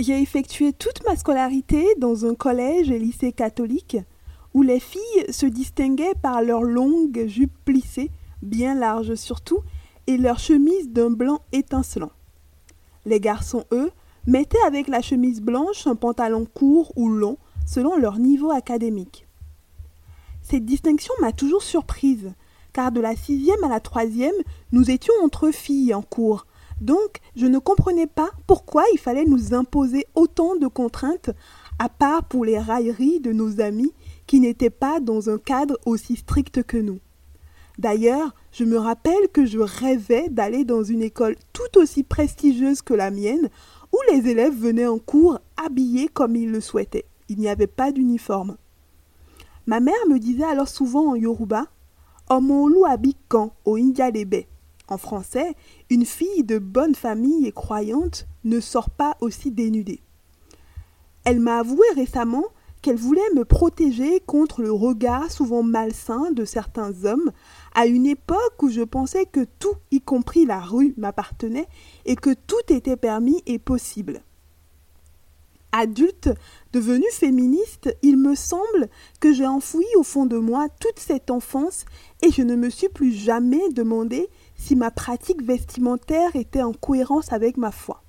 J'ai effectué toute ma scolarité dans un collège et lycée catholique où les filles se distinguaient par leurs longues jupes plissées, bien larges surtout, et leurs chemises d'un blanc étincelant. Les garçons, eux, mettaient avec la chemise blanche un pantalon court ou long selon leur niveau académique. Cette distinction m'a toujours surprise, car de la sixième à la troisième, nous étions entre filles en cours. Donc, je ne comprenais pas pourquoi il fallait nous imposer autant de contraintes, à part pour les railleries de nos amis qui n'étaient pas dans un cadre aussi strict que nous. D'ailleurs, je me rappelle que je rêvais d'aller dans une école tout aussi prestigieuse que la mienne, où les élèves venaient en cours habillés comme ils le souhaitaient. Il n'y avait pas d'uniforme. Ma mère me disait alors souvent en yoruba Omolu abikan au India-Débé. En français, une fille de bonne famille et croyante ne sort pas aussi dénudée. Elle m'a avoué récemment qu'elle voulait me protéger contre le regard souvent malsain de certains hommes, à une époque où je pensais que tout, y compris la rue, m'appartenait et que tout était permis et possible. Adulte, devenue féministe, il me semble que j'ai enfoui au fond de moi toute cette enfance et je ne me suis plus jamais demandé si ma pratique vestimentaire était en cohérence avec ma foi.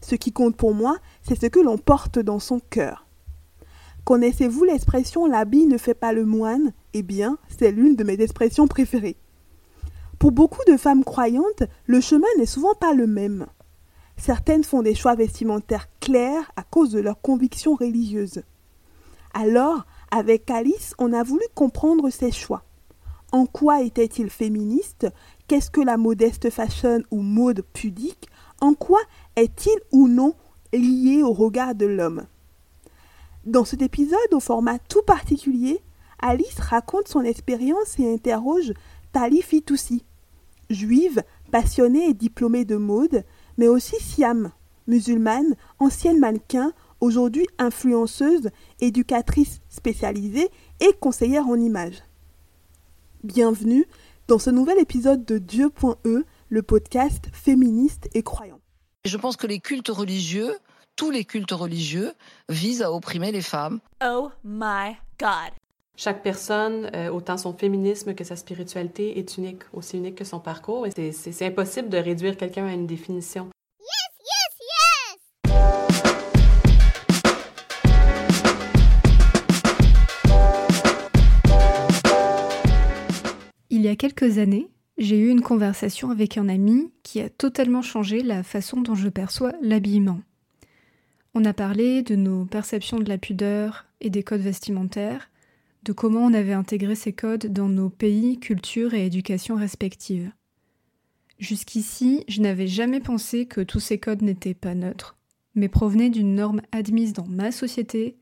Ce qui compte pour moi, c'est ce que l'on porte dans son cœur. Connaissez-vous l'expression l'habit ne fait pas le moine Eh bien, c'est l'une de mes expressions préférées. Pour beaucoup de femmes croyantes, le chemin n'est souvent pas le même. Certaines font des choix vestimentaires clairs à cause de leurs convictions religieuses. Alors, avec Alice, on a voulu comprendre ces choix. En quoi était-il féministe Qu'est-ce que la modeste fashion ou mode pudique? En quoi est-il ou non lié au regard de l'homme? Dans cet épisode, au format tout particulier, Alice raconte son expérience et interroge Tali Fitoussi, juive, passionnée et diplômée de mode, mais aussi Siam, musulmane, ancienne mannequin, aujourd'hui influenceuse, éducatrice spécialisée et conseillère en images. Bienvenue dans ce nouvel épisode de Dieu.e, le podcast féministe et croyant. Je pense que les cultes religieux tous les cultes religieux visent à opprimer les femmes. Oh my God. Chaque personne, euh, autant son féminisme que sa spiritualité, est unique, aussi unique que son parcours. Et c'est impossible de réduire quelqu'un à une définition. Yes, yes, yes! Il y a quelques années, j'ai eu une conversation avec un ami qui a totalement changé la façon dont je perçois l'habillement. On a parlé de nos perceptions de la pudeur et des codes vestimentaires, de comment on avait intégré ces codes dans nos pays, cultures et éducations respectives. Jusqu'ici, je n'avais jamais pensé que tous ces codes n'étaient pas neutres, mais provenaient d'une norme admise dans ma société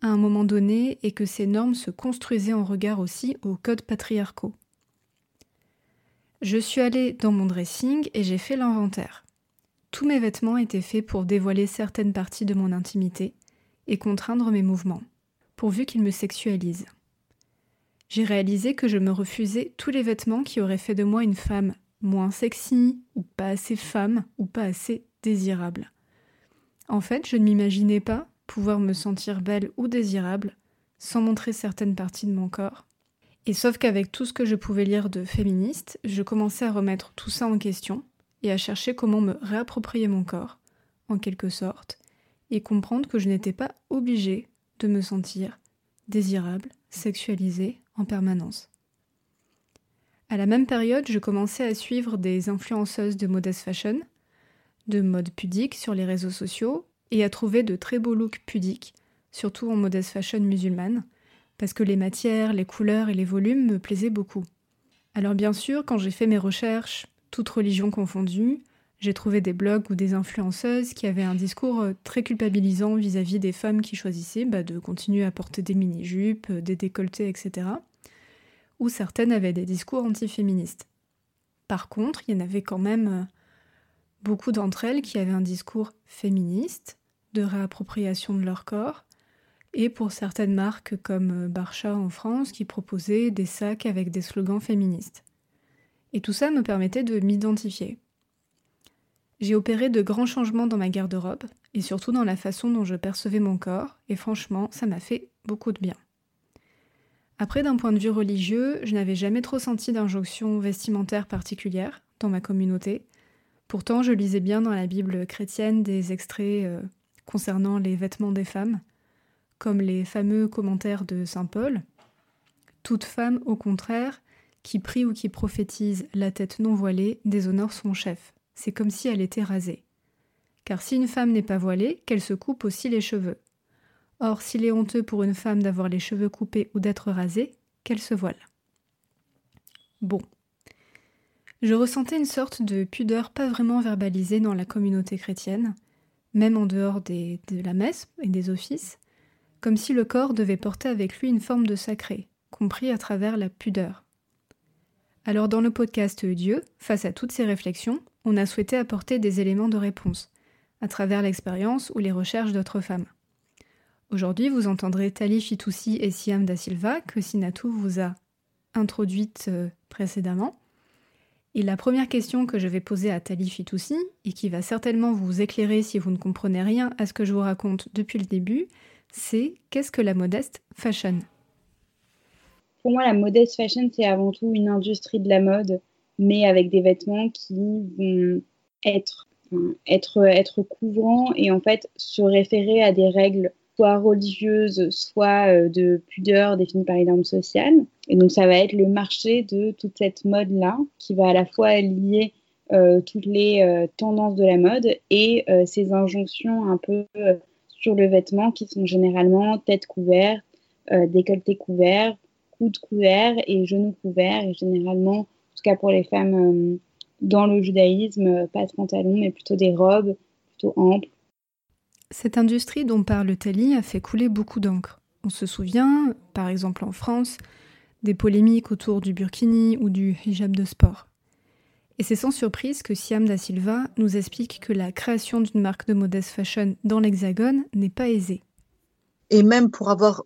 à un moment donné et que ces normes se construisaient en regard aussi aux codes patriarcaux. Je suis allée dans mon dressing et j'ai fait l'inventaire. Tous mes vêtements étaient faits pour dévoiler certaines parties de mon intimité et contraindre mes mouvements, pourvu qu'ils me sexualisent. J'ai réalisé que je me refusais tous les vêtements qui auraient fait de moi une femme moins sexy, ou pas assez femme, ou pas assez désirable. En fait, je ne m'imaginais pas pouvoir me sentir belle ou désirable sans montrer certaines parties de mon corps. Et sauf qu'avec tout ce que je pouvais lire de féministe, je commençais à remettre tout ça en question et à chercher comment me réapproprier mon corps, en quelque sorte, et comprendre que je n'étais pas obligée de me sentir désirable, sexualisée en permanence. À la même période, je commençais à suivre des influenceuses de modest fashion, de mode pudique sur les réseaux sociaux et à trouver de très beaux looks pudiques, surtout en modest fashion musulmane, parce que les matières, les couleurs et les volumes me plaisaient beaucoup. Alors bien sûr, quand j'ai fait mes recherches, toutes religions confondues, j'ai trouvé des blogs ou des influenceuses qui avaient un discours euh, très culpabilisant vis-à-vis des femmes qui choisissaient bah, de continuer à porter des mini-jupes, euh, des décolletés, etc. Ou certaines avaient des discours antiféministes. Par contre, il y en avait quand même euh, beaucoup d'entre elles qui avaient un discours féministe, de réappropriation de leur corps, et pour certaines marques comme Barcha en France qui proposaient des sacs avec des slogans féministes. Et tout ça me permettait de m'identifier. J'ai opéré de grands changements dans ma garde-robe et surtout dans la façon dont je percevais mon corps, et franchement, ça m'a fait beaucoup de bien. Après, d'un point de vue religieux, je n'avais jamais trop senti d'injonction vestimentaire particulière dans ma communauté. Pourtant, je lisais bien dans la Bible chrétienne des extraits euh, concernant les vêtements des femmes, comme les fameux commentaires de Saint Paul. Toute femme, au contraire, qui prie ou qui prophétise la tête non voilée, déshonore son chef. C'est comme si elle était rasée. Car si une femme n'est pas voilée, qu'elle se coupe aussi les cheveux. Or, s'il est honteux pour une femme d'avoir les cheveux coupés ou d'être rasée, qu'elle se voile. Bon. Je ressentais une sorte de pudeur pas vraiment verbalisée dans la communauté chrétienne, même en dehors de la messe et des offices, comme si le corps devait porter avec lui une forme de sacré, compris à travers la pudeur. Alors dans le podcast Dieu, face à toutes ces réflexions, on a souhaité apporter des éléments de réponse, à travers l'expérience ou les recherches d'autres femmes. Aujourd'hui, vous entendrez Tali Fitoussi et Siam Da Silva, que Sinatou vous a introduite euh, précédemment. Et la première question que je vais poser à Tali Fitoussi, et qui va certainement vous éclairer si vous ne comprenez rien à ce que je vous raconte depuis le début, c'est qu'est-ce que la modeste fashion? Pour moi, la modeste fashion, c'est avant tout une industrie de la mode, mais avec des vêtements qui vont être, être, être couvrants et en fait se référer à des règles soit religieuse, soit euh, de pudeur définie par les normes sociales. Et donc ça va être le marché de toute cette mode-là qui va à la fois lier euh, toutes les euh, tendances de la mode et ces injonctions un peu sur le vêtement qui sont généralement tête couverte, décolleté couvert, coude couvert et genoux couverts. Et généralement, en tout cas pour les femmes dans le judaïsme, pas de pantalon, mais plutôt des robes plutôt amples cette industrie dont parle Tali a fait couler beaucoup d'encre. On se souvient, par exemple en France, des polémiques autour du burkini ou du hijab de sport. Et c'est sans surprise que Siam Da Silva nous explique que la création d'une marque de modeste fashion dans l'Hexagone n'est pas aisée. Et même pour avoir,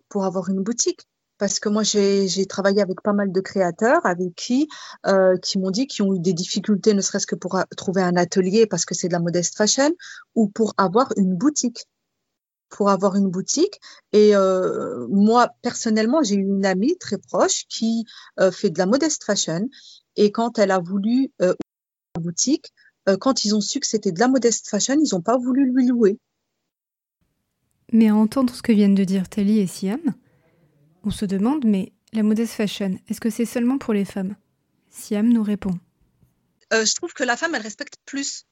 une boutique, parce que moi j'ai travaillé avec pas mal de créateurs avec qui euh, qui m'ont dit qu'ils ont eu des difficultés ne serait-ce que pour trouver un atelier parce que c'est de la modeste fashion ou pour avoir une boutique. Pour avoir une boutique. Et euh, moi personnellement j'ai une amie très proche qui euh, fait de la modeste fashion et quand elle a voulu euh, une boutique quand ils ont su que c'était de la modeste fashion ils n'ont pas voulu lui louer mais à entendre ce que viennent de dire Tali et Siam on se demande, mais la modeste fashion, est-ce que c'est seulement pour les femmes? Siam nous répond. Euh, je trouve que la femme, elle respecte plus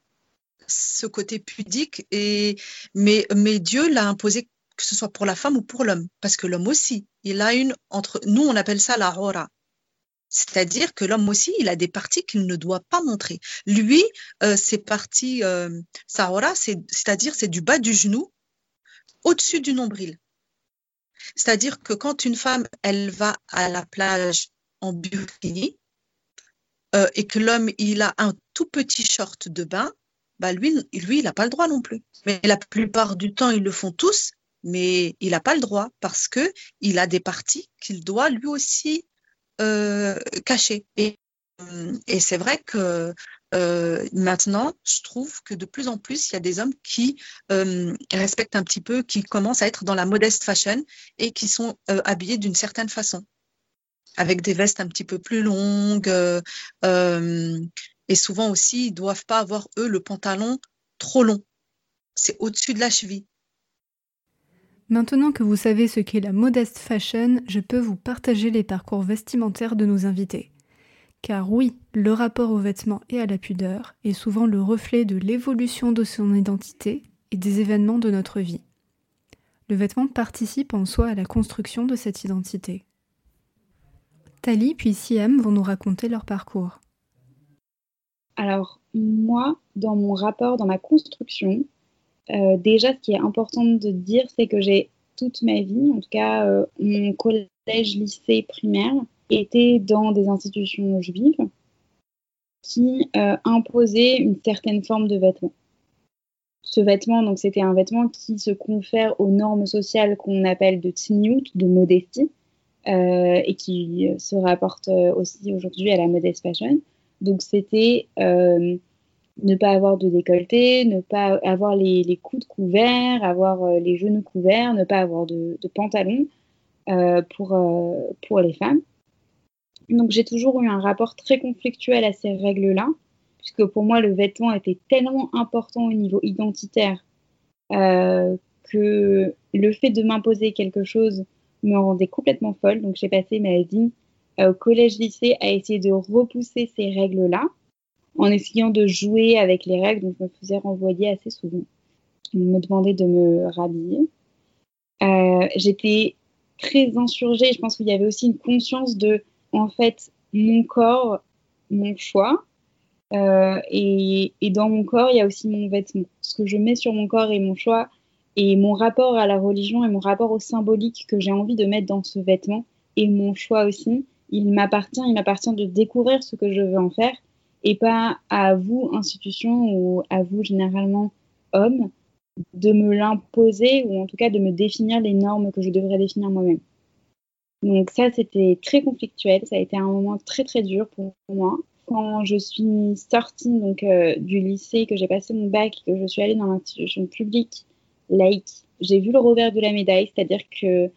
ce côté pudique, et, mais, mais Dieu l'a imposé que ce soit pour la femme ou pour l'homme, parce que l'homme aussi, il a une entre nous, on appelle ça la hora. C'est-à-dire que l'homme aussi, il a des parties qu'il ne doit pas montrer. Lui, euh, ses parties, euh, sa hora, c'est-à-dire c'est du bas du genou au-dessus du nombril. C'est-à-dire que quand une femme, elle va à la plage en burkini euh, et que l'homme, il a un tout petit short de bain, bah lui, lui, il n'a pas le droit non plus. Mais la plupart du temps, ils le font tous, mais il n'a pas le droit parce que il a des parties qu'il doit lui aussi euh, cacher. Et, euh, et c'est vrai que euh, maintenant, je trouve que de plus en plus, il y a des hommes qui respectent un petit peu, qui commencent à être dans la modeste fashion et qui sont habillés d'une certaine façon, avec des vestes un petit peu plus longues. et souvent aussi, ils ne doivent pas avoir, eux, le pantalon trop long. C'est au-dessus de la cheville. Maintenant que vous savez ce qu'est la modeste fashion, je peux vous partager les parcours vestimentaires de nos invités. Car oui, le rapport aux vêtements et à la pudeur est souvent le reflet de l'évolution de son identité et des événements de notre vie. Le vêtement participe en soi à la construction de cette identité. Tali puis Siam vont nous raconter leur parcours. Alors, moi, dans mon rapport, dans ma construction, euh, déjà, ce qui est important de dire, c'est que j'ai toute ma vie, en tout cas euh, mon collège, lycée, primaire, étaient dans des institutions juives qui euh, imposaient une certaine forme de vêtement. Ce vêtement, donc, c'était un vêtement qui se confère aux normes sociales qu'on appelle de tzniut, de modestie, et qui se rapporte aussi aujourd'hui à la modest fashion. Donc, c'était ne pas avoir de décolleté, ne pas avoir les, les coudes couverts, avoir euh, les genoux couverts, ne pas avoir de, de pantalon euh, pour, euh, pour les femmes. Donc j'ai toujours eu un rapport très conflictuel à ces règles-là, puisque pour moi le vêtement était tellement important au niveau identitaire euh, que le fait de m'imposer quelque chose me rendait complètement folle. Donc j'ai passé ma vie euh, au collège-lycée à essayer de repousser ces règles-là en essayant de jouer avec les règles, donc je me faisais renvoyer assez souvent. On me demandait de me rhabiller. Euh, J'étais très insurgée. Je pense qu'il y avait aussi une conscience de, en fait, mon corps, mon choix. Euh, et, et, dans mon corps, il y a aussi mon vêtement. Ce que je mets sur mon corps et mon choix, et mon rapport à la religion et mon rapport au symbolique que j'ai envie de mettre dans ce vêtement, et mon choix aussi, il m'appartient, il m'appartient de découvrir ce que je veux en faire et pas à vous, institution, ou à vous, généralement, homme, de me l'imposer ou en tout cas de me définir les normes que je devrais définir moi-même. Donc ça, c'était très conflictuel, ça a été un moment très très dur pour moi. Quand je suis sortie donc, euh, du lycée, que j'ai passé mon bac, que je suis allée dans l'institution publique laïque, j'ai vu le revers de la médaille, c'est-à-dire que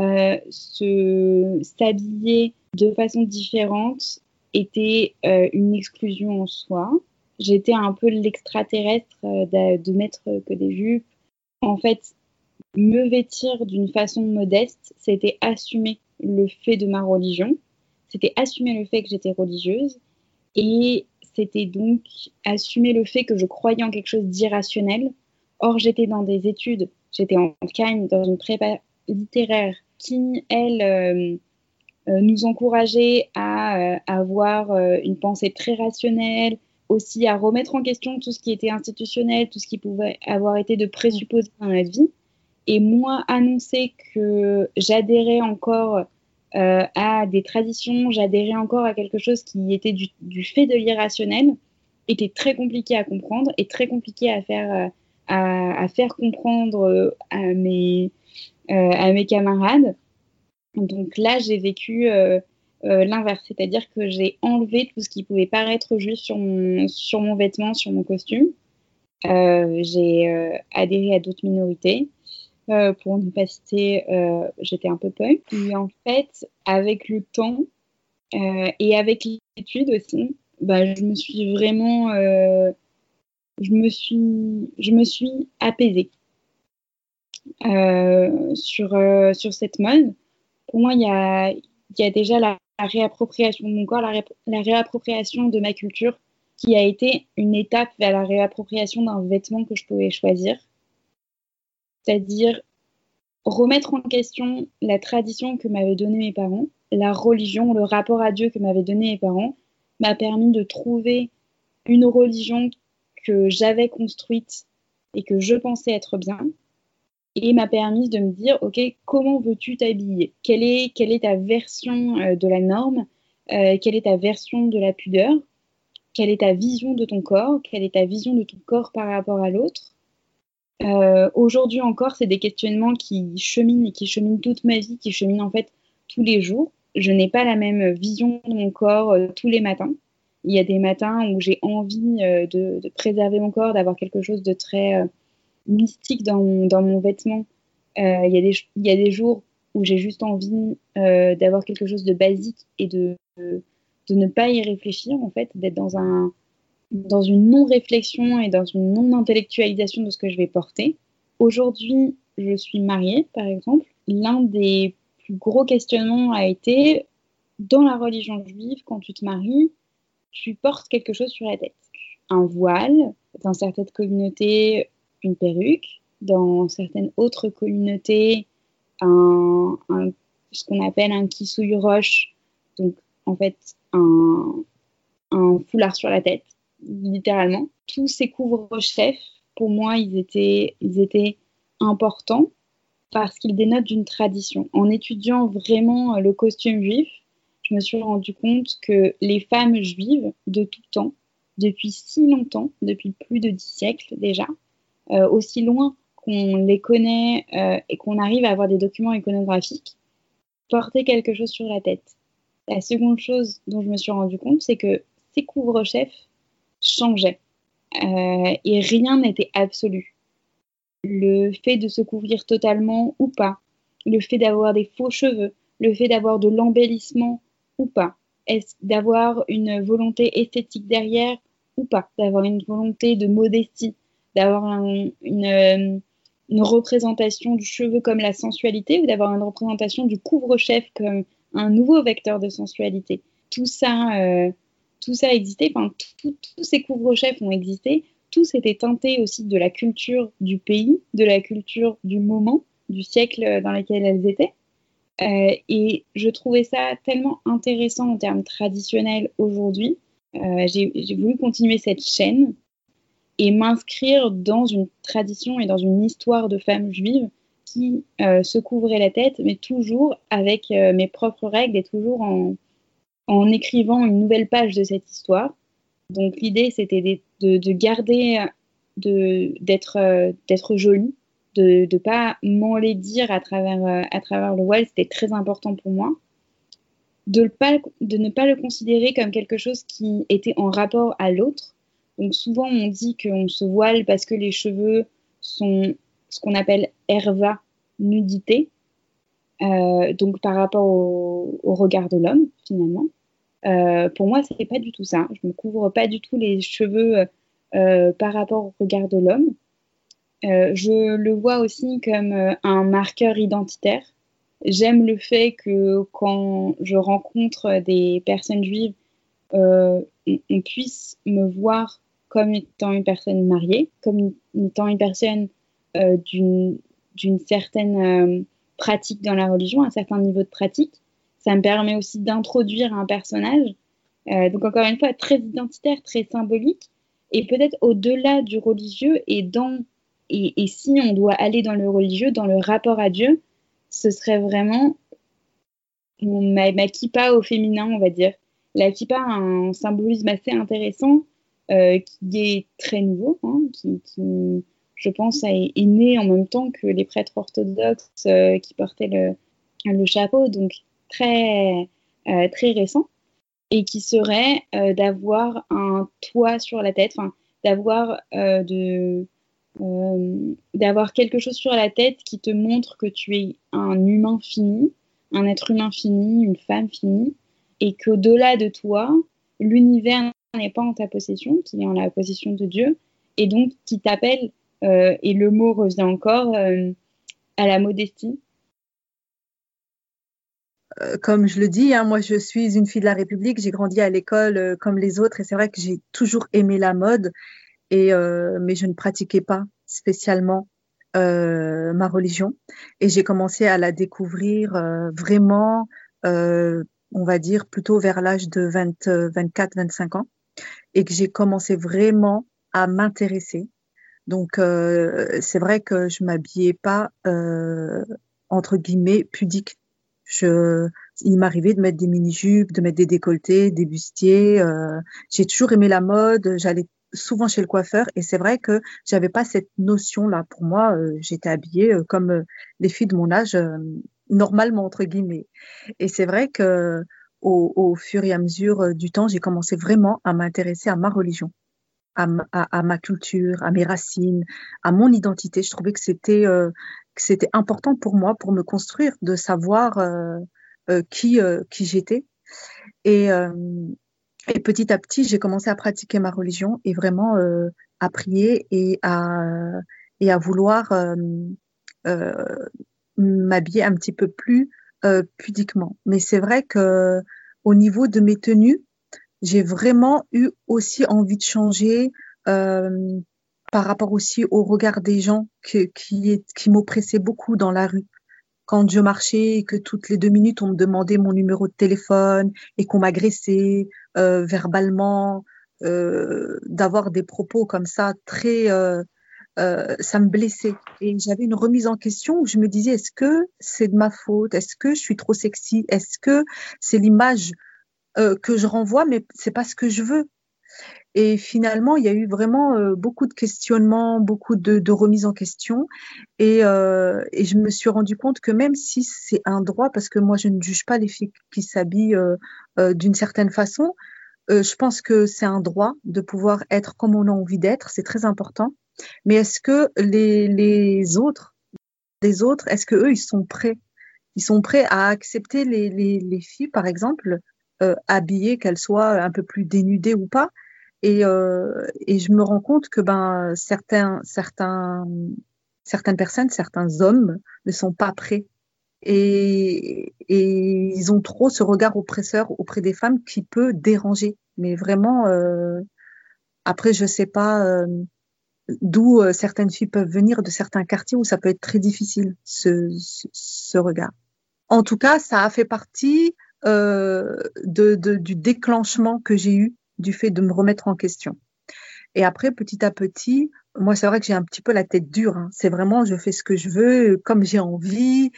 euh, s'habiller de façon différente était euh, une exclusion en soi. J'étais un peu l'extraterrestre euh, de, mettre que des jupes. En fait, me vêtir d'une façon modeste, c'était assumer le fait de ma religion, c'était assumer le fait que j'étais religieuse, et c'était donc assumer le fait que je croyais en quelque chose d'irrationnel. Or, j'étais dans des études, j'étais en Cagne, dans une prépa littéraire qui, elle, euh, nous encourageait à euh, avoir euh, une pensée très rationnelle, aussi à remettre en question tout ce qui était institutionnel, tout ce qui pouvait avoir été de présupposé dans notre vie. Et moi, annoncer que j'adhérais encore euh, à des traditions, j'adhérais encore à quelque chose qui était du, du fait de l'irrationnel, était très compliqué à comprendre et très compliqué à faire, à, à faire comprendre à mes, euh, à mes camarades. Donc là, j'ai vécu euh, euh, l'inverse, c'est-à-dire que j'ai enlevé tout ce qui pouvait paraître juste sur mon, sur mon vêtement, sur mon costume. Euh, j'ai euh, adhéré à d'autres minorités. Euh, pour ne pas citer, j'étais un peu punk. Et en fait, avec le temps et avec l'étude aussi, bah, je me suis vraiment, je me suis, je me suis apaisée sur sur cette mode pour moi, il y a, déjà la, réappropriation de mon corps, la, réappropriation de ma culture, qui a été une étape vers la réappropriation d'un vêtement que je pouvais choisir. C'est-à-dire remettre en question la tradition que m'avaient donnée mes parents, la religion, le rapport à Dieu que m'avaient donné mes parents, m'a permis de trouver une religion que j'avais construite et que je pensais être bien, et m'a permis de me dire, OK, comment veux-tu t'habiller? Quelle est, quelle est ta version euh, de la norme? Euh, Quelle est ta version de la pudeur? Quelle est ta vision de ton corps? Quelle est ta vision de ton corps par rapport à l'autre? Euh, Aujourd'hui encore, c'est des questionnements qui cheminent et qui cheminent toute ma vie, qui cheminent en fait tous les jours. Je n'ai pas la même vision de mon corps tous les matins. Il y a des matins où j'ai envie de, préserver mon corps, d'avoir quelque chose de très mystique dans mon, dans mon vêtement. Euh, il, y a des, il y a des jours où j'ai juste envie euh, d'avoir quelque chose de basique et de, de, de, ne pas y réfléchir, en fait, d'être dans, un, dans une non-réflexion et dans une non-intellectualisation de ce que je vais porter. Aujourd'hui, je suis mariée, par exemple. L'un des plus gros questionnements a été, dans la religion juive, quand tu te maries, tu portes quelque chose sur la tête. Un voile, dans certaines communautés, une perruque, dans certaines autres communautés, un, un, ce qu'on appelle un kissouille roche, donc en fait un, foulard sur la tête, littéralement. Tous ces couvre-chefs, pour moi, ils étaient, ils étaient importants parce qu'ils dénotent d'une tradition. En étudiant vraiment le costume juif, je me suis rendu compte que les femmes juives de tout temps, depuis si longtemps, depuis plus de dix siècles déjà, euh, aussi loin qu'on les connaît euh, et qu'on arrive à avoir des documents iconographiques, porter quelque chose sur la tête. La seconde chose dont je me suis rendu compte, c'est que ces couvre-chefs changeaient. euh, et rien n'était absolu. Le fait de se couvrir totalement ou pas, le fait d'avoir des faux cheveux, le fait d'avoir de l'embellissement ou pas, d'avoir une volonté esthétique derrière ou pas, d'avoir une volonté de modestie, d'avoir euh, une représentation du cheveu comme la sensualité ou d'avoir une représentation du couvre-chef comme un nouveau vecteur de sensualité. Tout ça, euh, tout ça existait, enfin, tous ces couvre-chefs ont existé, tous étaient teintés aussi de la culture du pays, de la culture du moment, du siècle dans lequel elles étaient. Euh, et je trouvais ça tellement intéressant en termes traditionnels aujourd'hui. Euh, j'ai voulu continuer cette chaîne et m'inscrire dans une tradition et dans une histoire de femmes juives qui euh, se couvraient la tête, mais toujours avec euh, mes propres règles et toujours en, en écrivant une nouvelle page de cette histoire. Donc l'idée, c'était de, de- de garder, euh, d'être jolie, de ne pas m'enlaidir à travers, à travers le voile, c'était très important pour moi. De, le pas, de ne pas le considérer comme quelque chose qui était en rapport à l'autre. Donc souvent, on dit qu'on se voile parce que les cheveux sont ce qu'on appelle herva, nudité. Euh, donc par rapport au, regard de l'homme, finalement. Euh, pour moi, c'est pas du tout ça. Je me couvre pas du tout les cheveux euh, par rapport au regard de l'homme. Je le vois aussi comme un marqueur identitaire. J'aime le fait que quand je rencontre des personnes juives, on puisse me voir comme étant une personne mariée, comme étant une personne euh, d'une certaine euh, pratique dans la religion, un certain niveau de pratique. Ça me permet aussi d'introduire un personnage. Euh, donc encore une fois, très identitaire, très symbolique, et peut-être au-delà du religieux et dans et, et si on doit aller dans le religieux, dans le rapport à Dieu, ce serait vraiment ma, ma kippa au féminin, on va dire. La kippa a un symbolisme assez intéressant euh, qui est très nouveau, hein, qui, je pense, est, est né en même temps que les prêtres orthodoxes euh, qui portaient le, chapeau, donc très, euh, très récent, et qui serait d'avoir un toit sur la tête, d'avoir de d'avoir quelque chose sur la tête qui te montre que tu es un humain fini, un être humain fini, une femme finie, et qu'au-delà de toi, l'univers n'est pas en ta possession, qui est en la possession de Dieu, et donc qui t'appelle, euh, et le mot revient encore, euh, à la modestie. Euh, comme je le dis, hein, moi je suis une fille de la République, j'ai grandi à l'école comme les autres et c'est vrai que j'ai toujours aimé la mode, et, mais je ne pratiquais pas spécialement ma religion et j'ai commencé à la découvrir vraiment, on va dire, plutôt vers l'âge de 20, 24-25 ans et que j'ai commencé vraiment à m'intéresser. Donc euh, c'est vrai que je m'habillais pas euh, entre guillemets pudique. Il m'arrivait de mettre des mini-jupes, de mettre des décolletés, des bustiers. Euh, j'ai toujours aimé la mode. J'allais souvent chez le coiffeur et c'est vrai que j'avais pas cette notion là. Pour moi, j'étais habillée comme les filles de mon âge, normalement entre guillemets. Et c'est vrai que au, fur et à mesure euh, du temps, j'ai commencé vraiment à m'intéresser à ma religion, à ma, culture, à mes racines, à mon identité. Je trouvais que c'était euh, important pour moi pour me construire, de savoir euh, qui qui j'étais. Et, et petit à petit, j'ai commencé à pratiquer ma religion et vraiment à prier et à et à vouloir m'habiller un petit peu plus euh, pudiquement. Mais c'est vrai que au niveau de mes tenues, j'ai vraiment eu aussi envie de changer euh, par rapport aussi au regard des gens qui, m'oppressaient beaucoup dans la rue. Quand je marchais et que toutes les deux minutes on me demandait mon numéro de téléphone et qu'on m'agressait euh, verbalement, d'avoir des propos comme ça très euh, ça me blessait. Et j'avais une remise en question où je me disais, est-ce que c'est de ma faute? Est-ce que je suis trop sexy? Est-ce que c'est l'image euh, que je renvoie, mais c'est pas ce que je veux? Et finalement, il y a eu vraiment euh, beaucoup de questionnements, beaucoup de, de remises en question. Et, euh, et, je me suis rendu compte que même si c'est un droit, parce que moi, je ne juge pas les filles qui s'habillent euh, d'une certaine façon, euh, je pense que c'est un droit de pouvoir être comme on a envie d'être, c'est très important. Mais est-ce que les, autres, les autres, est-ce que eux, ils sont prêts? Ils sont prêts à accepter les, les, les filles, par exemple, euh, habillées, qu'elles soient un peu plus dénudées ou pas? Et, euh, et je me rends compte que ben certains, certains, certaines personnes, certains hommes ne sont pas prêts et, ils ont trop ce regard oppresseur auprès des femmes qui peut déranger. Mais vraiment, euh, après, je sais pas d'où euh, certaines filles peuvent venir, de certains quartiers où ça peut être très difficile ce, ce, ce regard. En tout cas, ça a fait partie euh, de, de, du déclenchement que j'ai eu du fait de me remettre en question. Et après, petit à petit, moi, c'est vrai que j'ai un petit peu la tête dure. Hein. C'est vraiment, je fais ce que je veux, comme j'ai envie.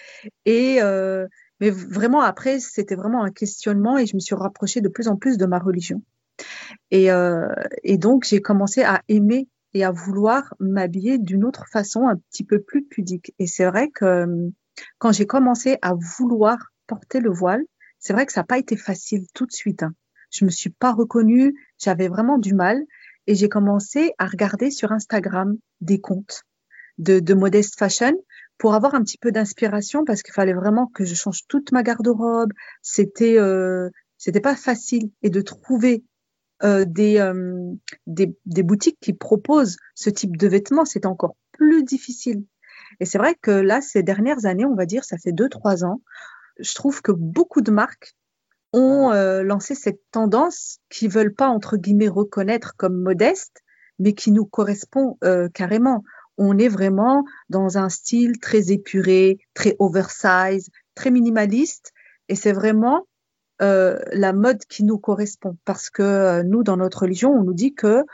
Et euh, mais vraiment, après, c'était vraiment un questionnement et je me suis rapprochée de plus en plus de ma religion. Et, euh, et donc, j'ai commencé à aimer à vouloir m'habiller d'une autre façon, un petit peu plus pudique. Et c'est vrai que quand j'ai commencé à vouloir porter le voile, c'est vrai que ça n'a pas été facile tout de suite. Hein. Je me suis pas reconnue, j'avais vraiment du mal et j'ai commencé à regarder sur Instagram des comptes de, de Modest Fashion pour avoir un petit peu d'inspiration parce qu'il fallait vraiment que je change toute ma garde-robe. C'était euh, c'était pas facile et de trouver euh, des, euh, des, des boutiques qui proposent ce type de vêtements, c'est encore plus difficile. Et c'est vrai que là, ces dernières années, on va dire, ça fait deux trois ans, je trouve que beaucoup de marques ont euh, lancé cette tendance qui veulent pas entre guillemets reconnaître comme modeste, mais qui nous correspond euh, carrément. On est vraiment dans un style très épuré, très oversize, très minimaliste, et c'est vraiment euh, la mode qui nous correspond. Parce que euh, nous, dans notre religion, on nous dit que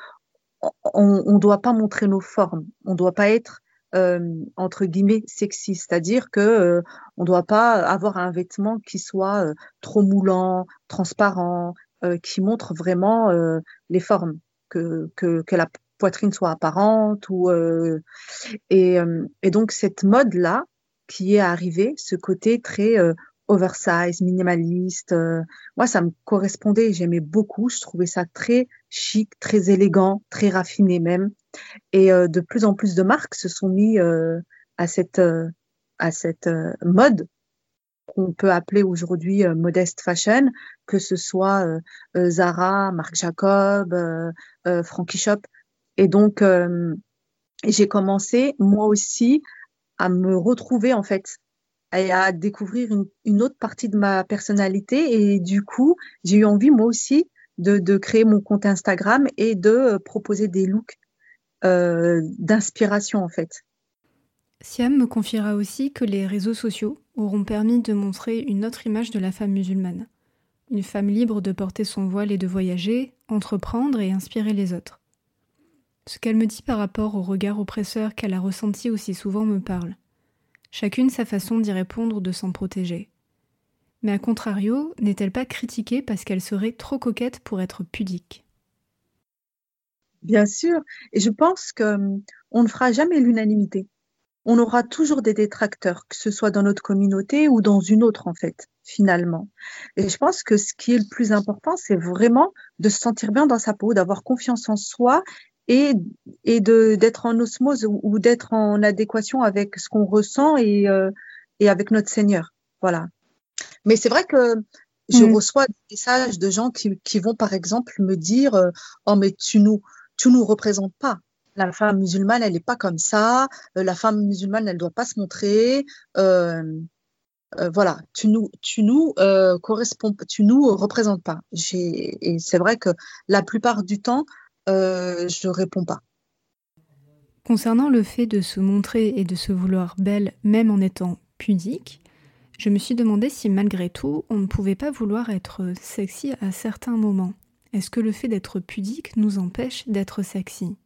on ne doit pas montrer nos formes, on ne doit pas être euh, entre guillemets sexy, c'est-à-dire que on doit pas avoir un vêtement qui soit trop moulant, transparent, qui montre vraiment les formes, que, que, que la poitrine soit apparente ou et, et donc cette mode là qui est arrivée, ce côté très oversize, minimaliste. moi, ça me correspondait, j'aimais beaucoup. Je trouvais ça très chic, très élégant, très raffiné même. Et euh, de plus en plus de marques se sont mis euh, à cette, euh, à cette mode qu'on peut appeler aujourd'hui modeste fashion, que ce soit Zara, Marc Jacob, Frankie Shop. Et donc, j'ai commencé moi aussi à me retrouver en fait et à découvrir une, autre partie de ma personnalité. Et du coup, j'ai eu envie moi aussi de, créer mon compte Instagram et de proposer des looks euh, d'inspiration en fait. Siam me confiera aussi que les réseaux sociaux auront permis de montrer une autre image de la femme musulmane. Une femme libre de porter son voile et de voyager, entreprendre et inspirer les autres. Ce qu'elle me dit par rapport au regard oppresseur qu'elle a ressenti aussi souvent me parle. Chacune sa façon d'y répondre ou de s'en protéger. Mais à contrario, n'est-elle pas critiquée parce qu'elle serait trop coquette pour être pudique? Bien sûr. Et je pense que hum, on ne fera jamais l'unanimité. On aura toujours des détracteurs, que ce soit dans notre communauté ou dans une autre, en fait, finalement. Et je pense que ce qui est le plus important, c'est vraiment de se sentir bien dans sa peau, d'avoir confiance en soi et, et d'être en osmose ou, ou d'être en adéquation avec ce qu'on ressent et, euh, et avec notre Seigneur. Voilà. Mais c'est vrai que je mmh. reçois des messages de gens qui, qui vont, par exemple, me dire, euh, oh, mais tu nous, tu nous représentes pas. La femme musulmane, elle n'est pas comme ça. Euh, la femme musulmane, elle ne doit pas se montrer. Euh, euh, voilà, tu nous, tu nous euh, correspond, tu nous représentes pas. Et c'est vrai que la plupart du temps, euh, je réponds pas. Concernant le fait de se montrer et de se vouloir belle, même en étant pudique, je me suis demandé si malgré tout, on ne pouvait pas vouloir être sexy à certains moments. Est-ce que le fait d'être pudique nous empêche d'être sexy?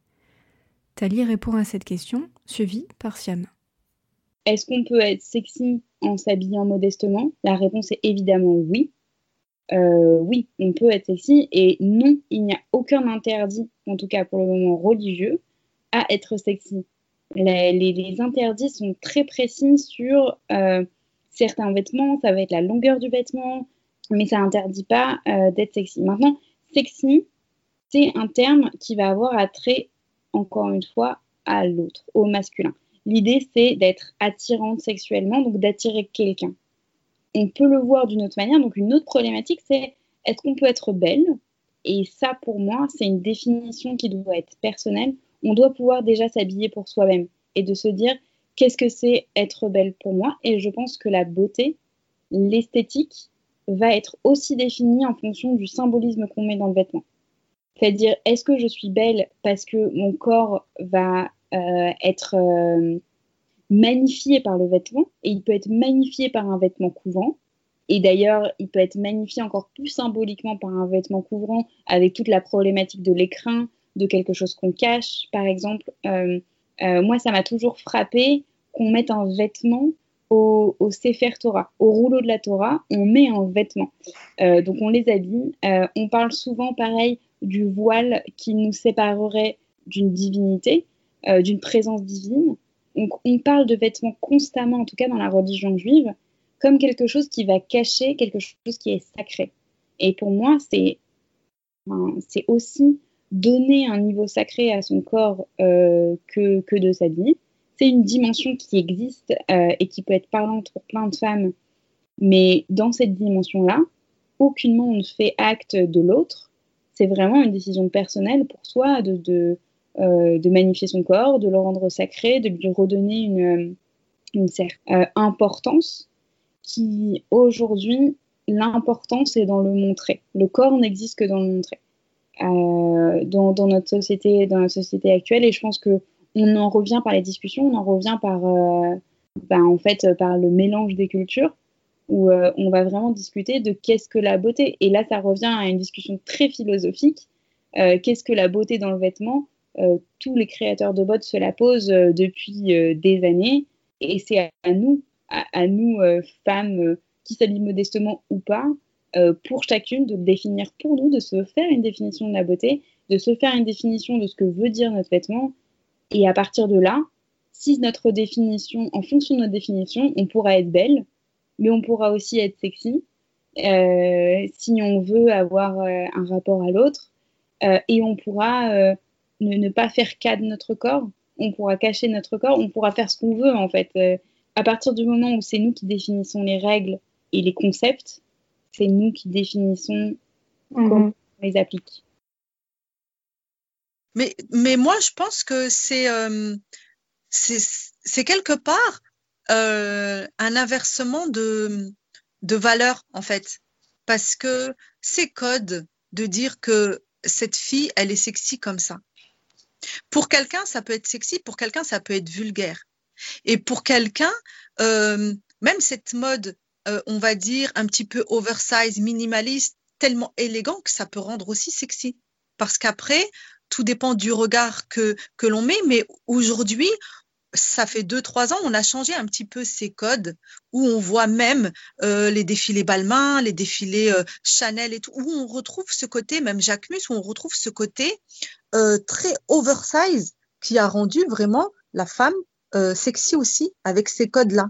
Tali répond à cette question, suivie par Siam. Est-ce qu'on peut être sexy en s'habillant modestement? La réponse est évidemment oui. Euh, oui, on peut être sexy et non, il n'y a aucun interdit, en tout cas pour le moment religieux, à être sexy. Les, interdits sont très précis sur euh, certains vêtements, ça va être la longueur du vêtement, mais ça n'interdit pas euh, d'être sexy. Maintenant, sexy, c'est un terme qui va avoir attrait, encore une fois, à l'autre, au masculin. L'idée, c'est d'être attirante sexuellement, donc d'attirer quelqu'un. On peut le voir d'une autre manière. Donc, une autre problématique, c'est est-ce qu'on peut être belle? Et ça, pour moi, c'est une définition qui doit être personnelle. On doit pouvoir déjà s'habiller pour soi-même et de se dire qu'est-ce que c'est être belle pour moi? Et je pense que la beauté, l'esthétique, va être aussi définie en fonction du symbolisme qu'on met dans le vêtement. C'est-à-dire, est-ce que je suis belle parce que mon corps va euh, être euh, magnifié par le vêtement et il peut être magnifié par un vêtement couvrant. Et d'ailleurs, il peut être magnifié encore plus symboliquement par un vêtement couvrant avec toute la problématique de l'écrin, de quelque chose qu'on cache, par exemple. Euh, moi, ça m'a toujours frappé qu'on mette un vêtement au, Sefer Torah, au rouleau de la Torah, on met un vêtement. donc on les habille. on parle souvent, pareil, du voile qui nous séparerait d'une divinité. Euh, d'une présence divine. On parle de vêtements constamment, en tout cas dans la religion juive, comme quelque chose qui va cacher quelque chose qui est sacré. Et pour moi, c'est aussi donner un niveau sacré à son corps euh, que, que de s'habiller. C'est une dimension qui existe euh, et qui peut être parlante pour plein de femmes, mais dans cette dimension-là, aucunement on ne fait acte de l'autre. C'est vraiment une décision personnelle pour soi de, de magnifier son corps, de le rendre sacré, de lui redonner une, euh, une certaine euh, importance qui aujourd'hui, l'importance est dans le montrer. Le corps n'existe que dans le montrer. dans, notre société, dans la société actuelle, et je pense que on en revient par les discussions, on en revient par, ben, en fait, par le mélange des cultures, où on va vraiment discuter de qu'est-ce que la beauté. Et là, ça revient à une discussion très philosophique. qu'est-ce que la beauté dans le vêtement euh, tous les créateurs de bots se la posent euh, depuis euh, des années. Et c'est à nous, à, nous, femmes qui s'habillent modestement ou pas, pour chacune de définir pour nous, de se faire une définition de la beauté, de se faire une définition de ce que veut dire notre vêtement. Et à partir de là, si notre définition, en fonction de notre définition, on pourra être belle, mais on pourra aussi être sexy, si on veut avoir un rapport à l'autre, et on pourra ne, ne, pas faire cas de notre corps. On pourra cacher notre corps, on pourra faire ce qu'on veut en fait. Euh, à partir du moment où c'est nous qui définissons les règles et les concepts, c'est nous qui définissons comment mhm. on les applique. Mais, mais moi, je pense que c'est euh, c'est quelque part euh, un inversement de, de valeur, en fait. Parce que c'est code de dire que cette fille, elle est sexy comme ça. Pour quelqu'un, ça peut être sexy, pour quelqu'un, ça peut être vulgaire. Et pour quelqu'un, euh, même cette mode, euh, on va dire, un petit peu oversize, minimaliste, tellement élégant que ça peut rendre aussi sexy. Parce qu'après, tout dépend du regard que, l'on met, mais aujourd'hui, ça fait deux, trois ans, on a changé un petit peu ces codes où on voit même euh, les défilés Balmain, les défilés Chanel et tout, où on retrouve ce côté, même Jacquemus, où on retrouve ce côté euh, très oversize qui a rendu vraiment la femme sexy aussi avec ces codes-là.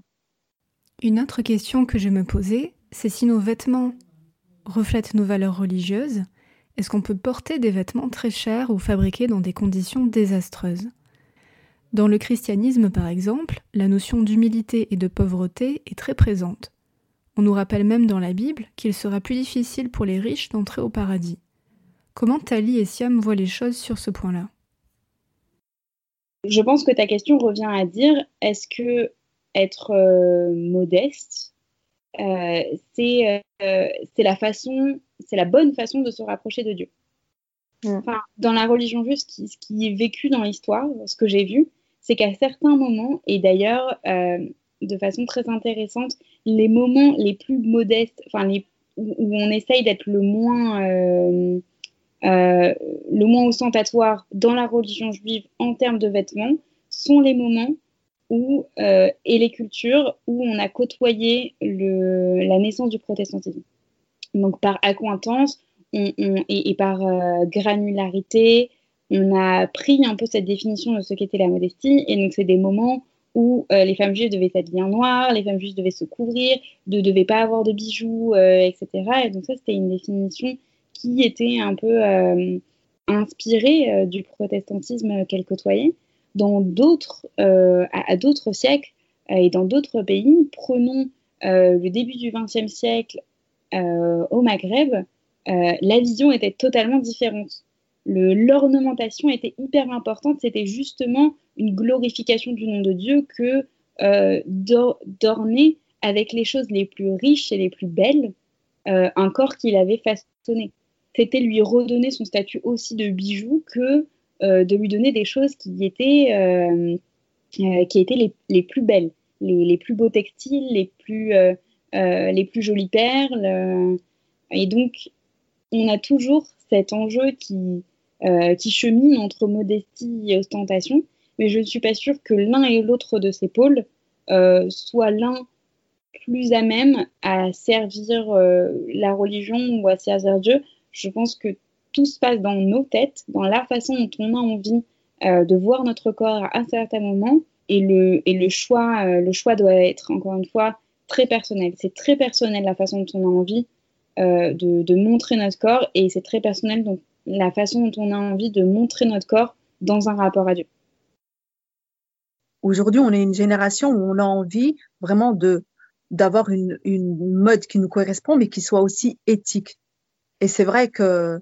Une autre question que je me posais, c'est si nos vêtements reflètent nos valeurs religieuses, est-ce qu'on peut porter des vêtements très chers ou fabriqués dans des conditions désastreuses? Dans le christianisme, par exemple, la notion d'humilité et de pauvreté est très présente. On nous rappelle même dans la Bible qu'il sera plus difficile pour les riches d'entrer au paradis. Comment Tali et Siam voient les choses sur ce point-là? Je pense que ta question revient à dire est-ce que être euh, modeste, euh, c'est euh, la façon, c'est la bonne façon de se rapprocher de Dieu? Enfin, dans la religion juive, ce qui est vécu dans l'histoire, ce que j'ai vu, c'est qu'à certains moments, et d'ailleurs euh, de façon très intéressante, les moments les plus modestes, enfin les, où, on essaye d'être le moins euh, euh, le moins ostentatoire dans la religion juive en termes de vêtements, sont les moments où, et les cultures où on a côtoyé le, la naissance du protestantisme. Donc par accointance et, par granularité, on a pris un peu cette définition de ce qu'était la modestie, et donc c'est des moments où euh, les femmes juives devaient s'habiller en noir, les femmes juives devaient se couvrir, ne devaient pas avoir de bijoux, euh, etc. Et donc ça, c'était une définition qui était un peu euh, inspirée du protestantisme qu'elle côtoyait. Dans d'autres, à, d'autres siècles et dans d'autres pays, prenons le début du XXe siècle au Maghreb, la vision était totalement différente. L'ornementation était hyper importante, c'était justement une glorification du nom de Dieu que d'orner avec les choses les plus riches et les plus belles euh, un corps qu'il avait façonné. C'était lui redonner son statut aussi de bijou que euh, de lui donner des choses qui étaient, euh, qui étaient les, plus belles, les, plus beaux textiles, les plus, les plus jolies perles. et donc, on a toujours cet enjeu qui, qui chemine entre modestie et ostentation, mais je ne suis pas sûre que l'un et l'autre de ces pôles soit l'un plus à même à servir euh, la religion ou à servir Dieu. Je pense que tout se passe dans nos têtes, dans la façon dont on a envie euh, de voir notre corps à un certain moment. Et le, choix, euh, le choix doit être, encore une fois, très personnel. C'est très personnel la façon dont on a envie de, de, montrer notre corps et c'est très personnel donc la façon dont on a envie de montrer notre corps dans un rapport à Dieu. Aujourd'hui, on est une génération où on a envie vraiment de d'avoir une mode qui nous correspond, mais qui soit aussi éthique. Et c'est vrai que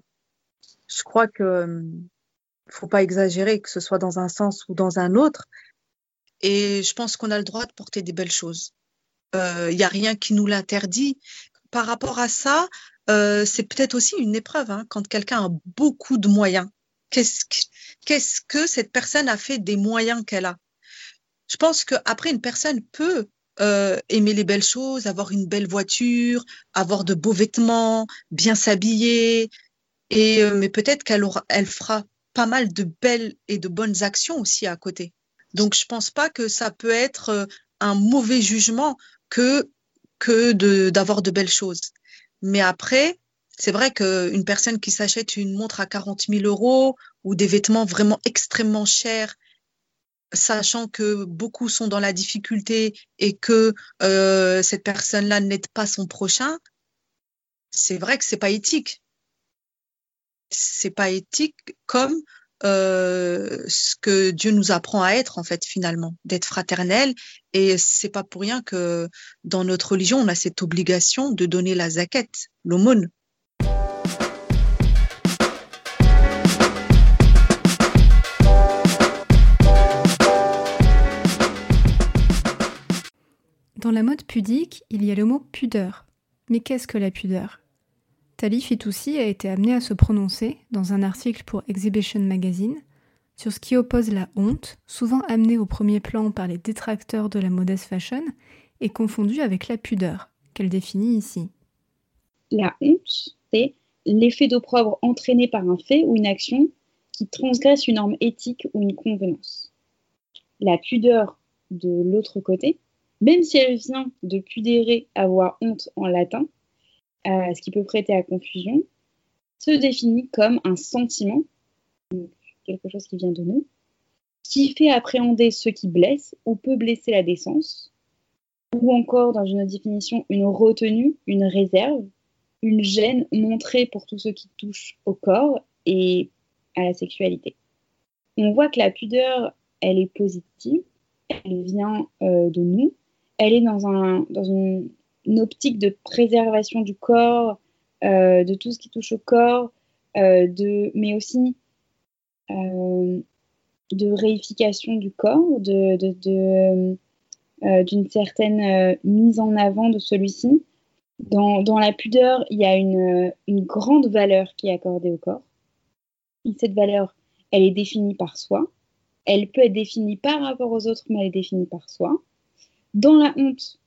je crois que faut pas exagérer, que ce soit dans un sens ou dans un autre. Et je pense qu'on a le droit de porter des belles choses. Il euh, n'y a rien qui nous l'interdit. Par rapport à ça, euh, c'est peut-être aussi une épreuve hein, quand quelqu'un a beaucoup de moyens. Qu'est-ce que, qu'est-ce que cette personne a fait des moyens qu'elle a? Je pense qu'après, une personne peut euh, aimer les belles choses, avoir une belle voiture, avoir de beaux vêtements, bien s'habiller. Et euh, mais peut-être qu'elle elle fera pas mal de belles et de bonnes actions aussi à côté. Donc je pense pas que ça peut être euh, un mauvais jugement que que de d'avoir de belles choses. Mais après, c'est vrai qu'une personne qui s'achète une montre à 40 000 euros ou des vêtements vraiment extrêmement chers sachant que beaucoup sont dans la difficulté et que euh, cette personne-là n'aide pas son prochain, c'est vrai que c'est pas éthique. C'est pas éthique comme euh, ce que Dieu nous apprend à être en fait finalement, d'être fraternel. Et c'est pas pour rien que dans notre religion on a cette obligation de donner la zakat, l'aumône. Dans la mode pudique, il y a le mot pudeur. Mais qu'est-ce que la pudeur? Tali Fitoussi a été amenée à se prononcer, dans un article pour Exhibition Magazine, sur ce qui oppose la honte, souvent amenée au premier plan par les détracteurs de la modest fashion, et confondue avec la pudeur, qu'elle définit ici. La honte, c'est l'effet d'opprobre entraîné par un fait ou une action qui transgresse une norme éthique ou une convenance. La pudeur, de l'autre côté, même si elle vient de pudérer avoir honte en latin, euh, ce qui peut prêter à confusion, se définit comme un sentiment, quelque chose qui vient de nous, qui fait appréhender ce qui blesse ou peut blesser la décence, ou encore, dans une définition, une retenue, une réserve, une gêne montrée pour tout ce qui touche au corps et à la sexualité. On voit que la pudeur, elle est positive, elle vient euh, de nous, elle est dans, un, dans une, optique de préservation du corps, euh, de tout ce qui touche au corps, euh, mais aussi euh, de réification du corps, de, de, d'une certaine mise en avant de celui-ci. Dans, la pudeur, il y a une, grande valeur qui est accordée au corps. Et cette valeur, elle est définie par soi. Elle peut être définie par rapport aux autres, mais elle est définie par soi. Dans la honte,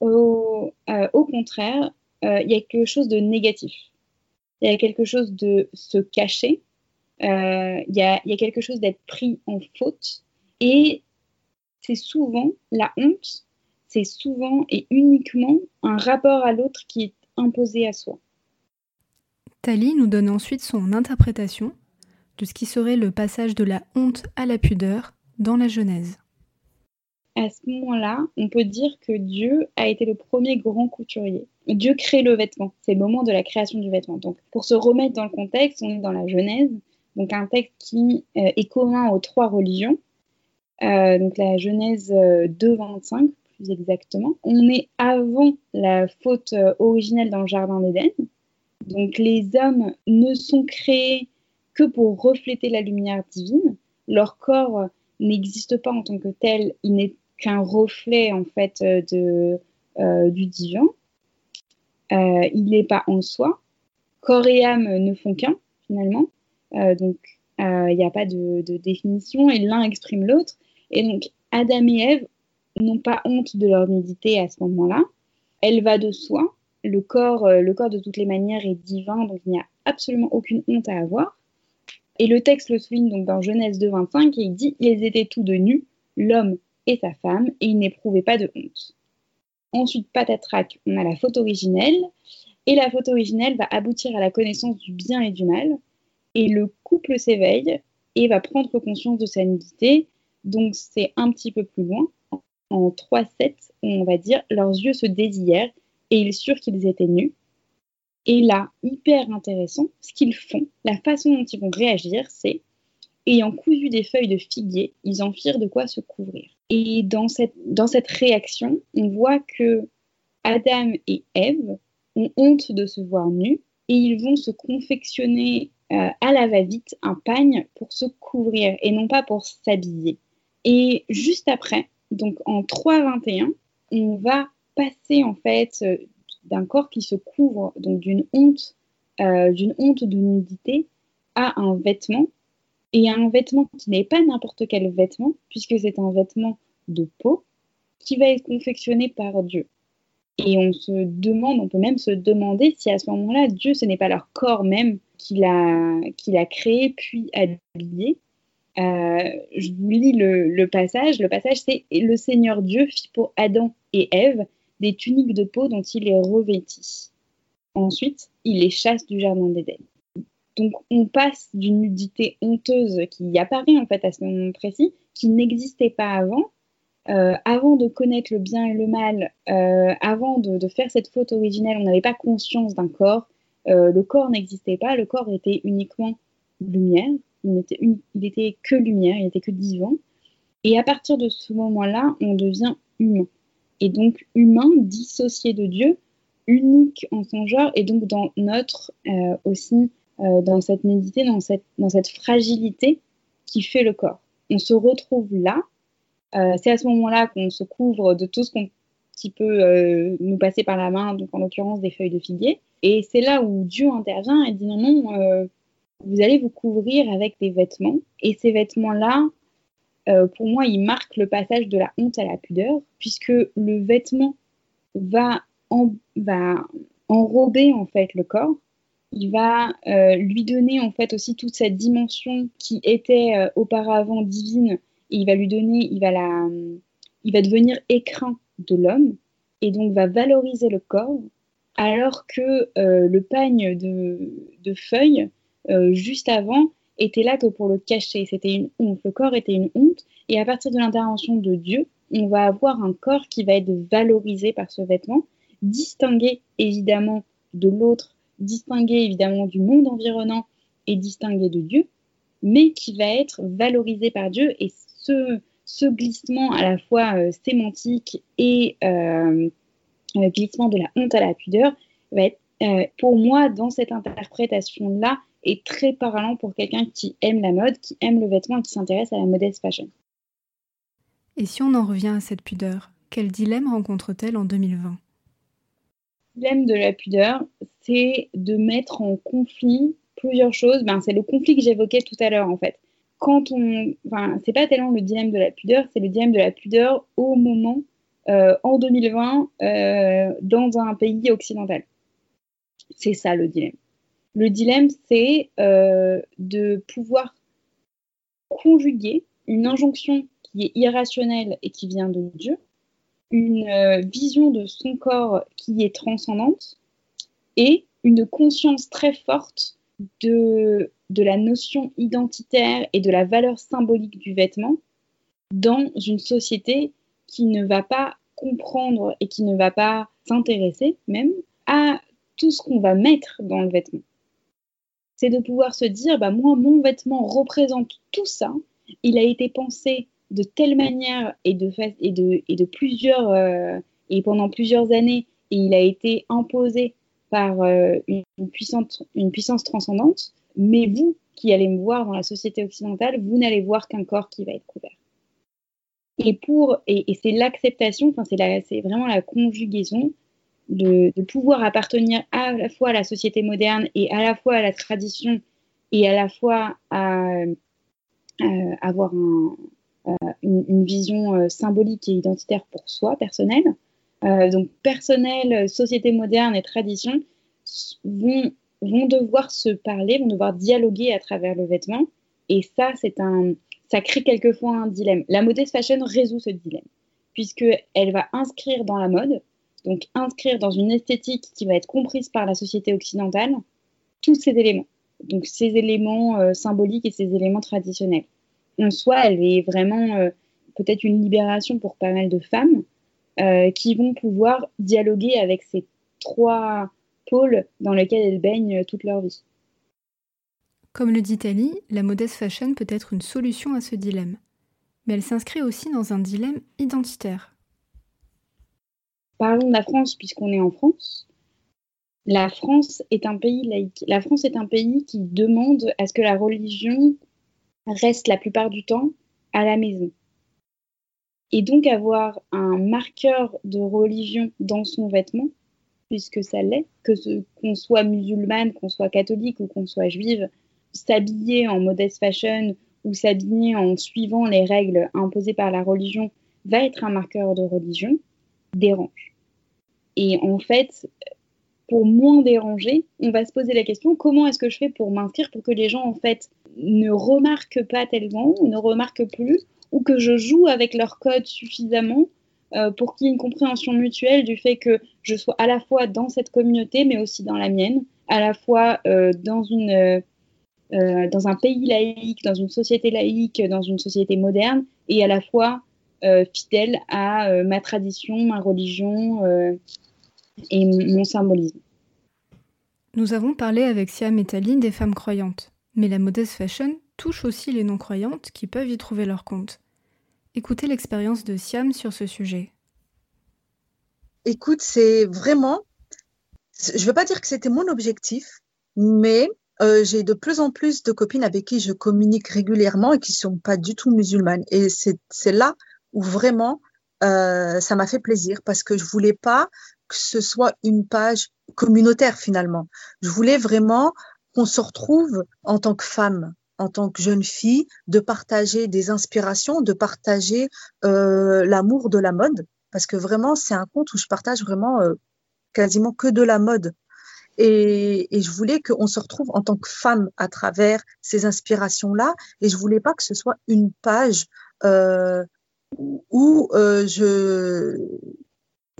au, euh, contraire, euh, il y a quelque chose de négatif. Il y a quelque chose de se cacher. Euh, il y, a, quelque chose d'être pris en faute. Et c'est souvent, la honte, c'est souvent et uniquement un rapport à l'autre qui est imposé à soi. Tali nous donne ensuite son interprétation de ce qui serait le passage de la honte à la pudeur dans la Genèse. À ce moment-là, on peut dire que Dieu a été le premier grand couturier. Dieu crée le vêtement. C'est le moment de la création du vêtement. Donc, pour se remettre dans le contexte, on est dans la Genèse, donc un texte qui euh, est commun aux trois religions. Euh, donc la Genèse 2.25, plus exactement. On est avant la faute originelle dans le Jardin d'Éden. Donc les hommes ne sont créés que pour refléter la lumière divine. Leur corps n'existe pas en tant que tel, il n'est qu'un reflet en fait de, euh, du divin. Euh, il n'est pas en soi. Corps et âme ne font qu'un finalement. Euh, donc il n'y a pas de, définition et l'un exprime l'autre. Et donc Adam et Ève n'ont pas honte de leur nudité à ce moment-là. Elle va de soi. Le corps, le corps de toutes les manières est divin, donc il n'y a absolument aucune honte à avoir. Et le texte le souligne donc dans Genèse 2.25 et il dit Ils étaient tous de nus, l'homme et sa femme, et ils n'éprouvaient pas de honte. Ensuite, patatrac, on a la faute originelle, et la faute originelle va aboutir à la connaissance du bien et du mal, et le couple s'éveille et va prendre conscience de sa nudité. Donc c'est un petit peu plus loin, en 3.7, on va dire leurs yeux se désirent et ils surent qu'ils étaient nus. Et là, hyper intéressant, ce qu'ils font, la façon dont ils vont réagir, c'est ayant cousu des feuilles de figuier, ils en firent de quoi se couvrir. Et dans cette, réaction, on voit que Adam et Ève ont honte de se voir nus et ils vont se confectionner euh, à la va-vite un pagne pour se couvrir et non pas pour s'habiller. Et juste après, donc en 3.21, on va passer en fait euh, d'un corps qui se couvre donc d'une honte, euh, d'une honte de nudité à un vêtement et un vêtement qui n'est pas n'importe quel vêtement puisque c'est un vêtement de peau qui va être confectionné par Dieu. Et on se demande, on peut même se demander si à ce moment-là, Dieu, ce n'est pas leur corps même qu'il a, qu'il créé puis habillé. Euh, je vous lis le, passage. Le passage, c'est Le Seigneur Dieu fit pour Adam et Ève des tuniques de peau dont il les revêtit. Ensuite, il les chasse du jardin d'Éden. Donc on passe d'une nudité honteuse qui apparaît en fait à ce moment précis, qui n'existait pas avant, euh, avant de connaître le bien et le mal, euh, avant de, faire cette faute originelle, on n'avait pas conscience d'un corps. Euh, le corps n'existait pas, le corps était uniquement lumière, il n'était était que lumière, il n'était que divin. Et à partir de ce moment-là, on devient humain et donc humain, dissocié de Dieu, unique en son genre, et donc dans notre aussi, dans cette nudité, dans cette, fragilité qui fait le corps. On se retrouve là. Euh, c'est à ce moment-là qu'on se couvre de tout ce qui peut nous passer par la main, donc en l'occurrence des feuilles de figuier. Et c'est là où Dieu intervient et dit non, non, vous allez vous couvrir avec des vêtements. Et ces vêtements-là, euh, pour moi, il marque le passage de la honte à la pudeur, puisque le vêtement va, enrober en fait le corps. Il va euh, lui donner en fait aussi toute cette dimension qui était euh, auparavant divine. Et il va lui donner, il va la, il va devenir écrin de l'homme et donc va valoriser le corps, alors que le pagne de feuilles juste avant était là que pour le cacher. C'était une honte. Le corps était une honte. Et à partir de l'intervention de Dieu, on va avoir un corps qui va être valorisé par ce vêtement, distingué évidemment de l'autre, distingué évidemment du monde environnant et distingué de Dieu, mais qui va être valorisé par Dieu. Et ce, glissement à la fois euh, sémantique et euh, euh, glissement de la honte à la pudeur va être, pour moi, dans cette interprétation-là, est très parlant pour quelqu'un qui aime la mode, qui aime le vêtement et qui s'intéresse à la modeste fashion. Et si on en revient à cette pudeur, quel dilemme rencontre-t-elle en 2020 Dilemme de la pudeur, c'est de mettre en conflit plusieurs choses. Ben, c'est le conflit que j'évoquais tout à l'heure en fait. Quand on, c'est pas tellement le dilemme de la pudeur, c'est le dilemme de la pudeur au moment, euh, en 2020, euh, dans un pays occidental. C'est ça le dilemme. Le dilemme, c'est euh, de pouvoir conjuguer une injonction qui est irrationnelle et qui vient de Dieu, une euh, vision de son corps qui est transcendante et une conscience très forte de, de la notion identitaire et de la valeur symbolique du vêtement dans une société qui ne va pas comprendre et qui ne va pas s'intéresser même à tout ce qu'on va mettre dans le vêtement. C'est de pouvoir se dire, bah moi, mon vêtement représente tout ça. Il a été pensé de telle manière et de, et de, plusieurs euh, et pendant plusieurs années, et il a été imposé par euh, une, puissance transcendante. Mais vous, qui allez me voir dans la société occidentale, vous n'allez voir qu'un corps qui va être couvert. Et pour et, c'est l'acceptation, c'est c'est vraiment la conjugaison de, pouvoir appartenir à la fois à la société moderne et à la fois à la tradition et à la fois à, à avoir un, euh, une, une, vision euh, symbolique et identitaire pour soi, personnelle. Euh, donc personnel, société moderne et tradition vont vont devoir se parler, vont devoir dialoguer à travers le vêtement. Et ça, c'est un, ça crée quelquefois un dilemme. La modeste fashion résout ce dilemme, puisqu'elle va inscrire dans la mode, donc inscrire dans une esthétique qui va être comprise par la société occidentale, tous ces éléments. Donc ces éléments euh, symboliques et ces éléments traditionnels. En soi, elle est vraiment euh, peut-être une libération pour pas mal de femmes euh, qui vont pouvoir dialoguer avec ces trois pôle dans lequel elles baignent toute leur vie. Comme le dit Ali, la modeste fashion peut être une solution à ce dilemme. Mais elle s'inscrit aussi dans un dilemme identitaire. Parlons de la France puisqu'on est en France. La France est un pays laïque. La France est un pays qui demande à ce que la religion reste la plupart du temps à la maison. Et donc avoir un marqueur de religion dans son vêtement, puisque ça l'est, que qu'on soit musulmane, qu'on soit catholique ou qu'on soit juive, s'habiller en modeste fashion ou s'habiller en suivant les règles imposées par la religion va être un marqueur de religion, dérange. Et en fait, pour moins déranger, on va se poser la question comment est-ce que je fais pour m'inscrire pour que les gens en fait ne remarquent pas tellement ou ne remarquent plus ou que je joue avec leur code suffisamment euh, pour qu'il y ait une compréhension mutuelle du fait que je sois à la fois dans cette communauté, mais aussi dans la mienne, à la fois euh, dans, une, euh, dans un pays laïque, dans une société laïque, dans une société moderne, et à la fois fidèle à ma tradition, ma religion et mon symbolisme. Nous avons parlé avec Siam et des femmes croyantes, mais la modeste fashion touche aussi les non-croyantes qui peuvent y trouver leur compte. Écoutez l'expérience de Siam sur ce sujet. Écoute, c'est vraiment, je ne veux pas dire que c'était mon objectif, mais euh, j'ai de plus en plus de copines avec qui je communique régulièrement et qui ne sont pas du tout musulmanes. Et c'est là où vraiment euh, ça m'a fait plaisir parce que je voulais pas que ce soit une page communautaire finalement. Je voulais vraiment qu'on se retrouve en tant que femme, en tant que jeune fille, de partager des inspirations, de partager euh, l'amour de la mode, parce que vraiment, c'est un compte où je partage vraiment euh, quasiment que de la mode. Et, et je voulais qu'on se retrouve en tant que femme à travers ces inspirations-là, et je voulais pas que ce soit une page euh, où euh, je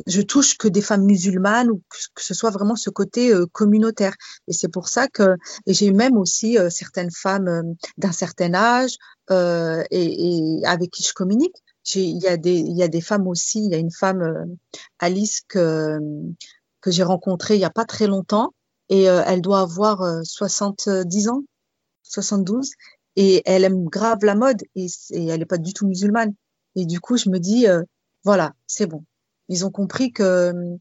je touche que des femmes musulmanes ou que, ce soit vraiment ce côté euh, communautaire. Et c'est pour ça que j'ai même aussi euh, certaines femmes euh, d'un certain âge et, et, avec qui je communique. Il y, a des, y a des femmes aussi. Il y a une femme, Alice, que, que j'ai rencontrée il n'y a pas très longtemps et elle doit avoir 70 ans, 72 et elle aime grave la mode et elle n'est pas du tout musulmane. Et du coup, je me dis, voilà, c'est bon ils ont compris que euh,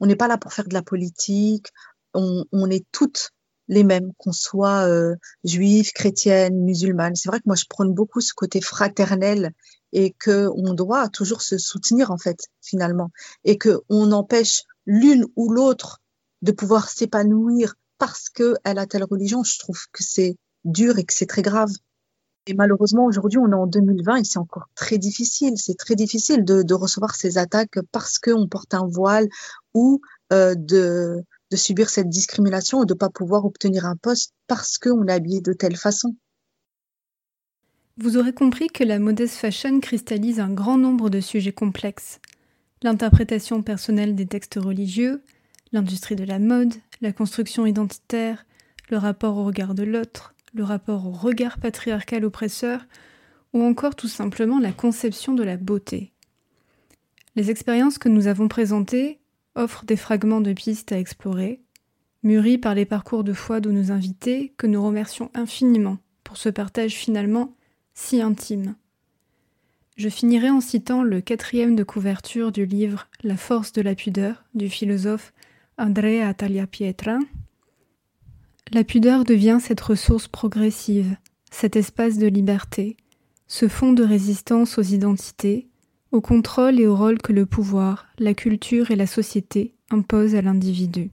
on n'est pas là pour faire de la politique. On, on est toutes les mêmes, qu'on soit euh, juive, chrétienne, musulmane. C'est vrai que moi, je prône beaucoup ce côté fraternel et que on doit toujours se soutenir en fait, finalement, et que on empêche l'une ou l'autre de pouvoir s'épanouir parce qu'elle a telle religion. Je trouve que c'est dur et que c'est très grave. Et malheureusement, aujourd'hui, on est en 2020 et c'est encore très difficile. C'est très difficile de, recevoir ces attaques parce qu'on porte un voile ou euh, de, de, subir cette discrimination ou de ne pas pouvoir obtenir un poste parce qu'on est habillé de telle façon. Vous aurez compris que la modeste fashion cristallise un grand nombre de sujets complexes. L'interprétation personnelle des textes religieux, l'industrie de la mode, la construction identitaire, le rapport au regard de l'autre, le rapport au regard patriarcal oppresseur, ou encore tout simplement la conception de la beauté. Les expériences que nous avons présentées offrent des fragments de pistes à explorer, mûris par les parcours de foi de nos invités que nous remercions infiniment pour ce partage finalement si intime. Je finirai en citant le quatrième de couverture du livre La force de la pudeur du philosophe Andrea Tagliapietra. La pudeur devient cette ressource progressive, cet espace de liberté, ce fond de résistance aux identités, au contrôle et au rôle que le pouvoir, la culture et la société imposent à l'individu.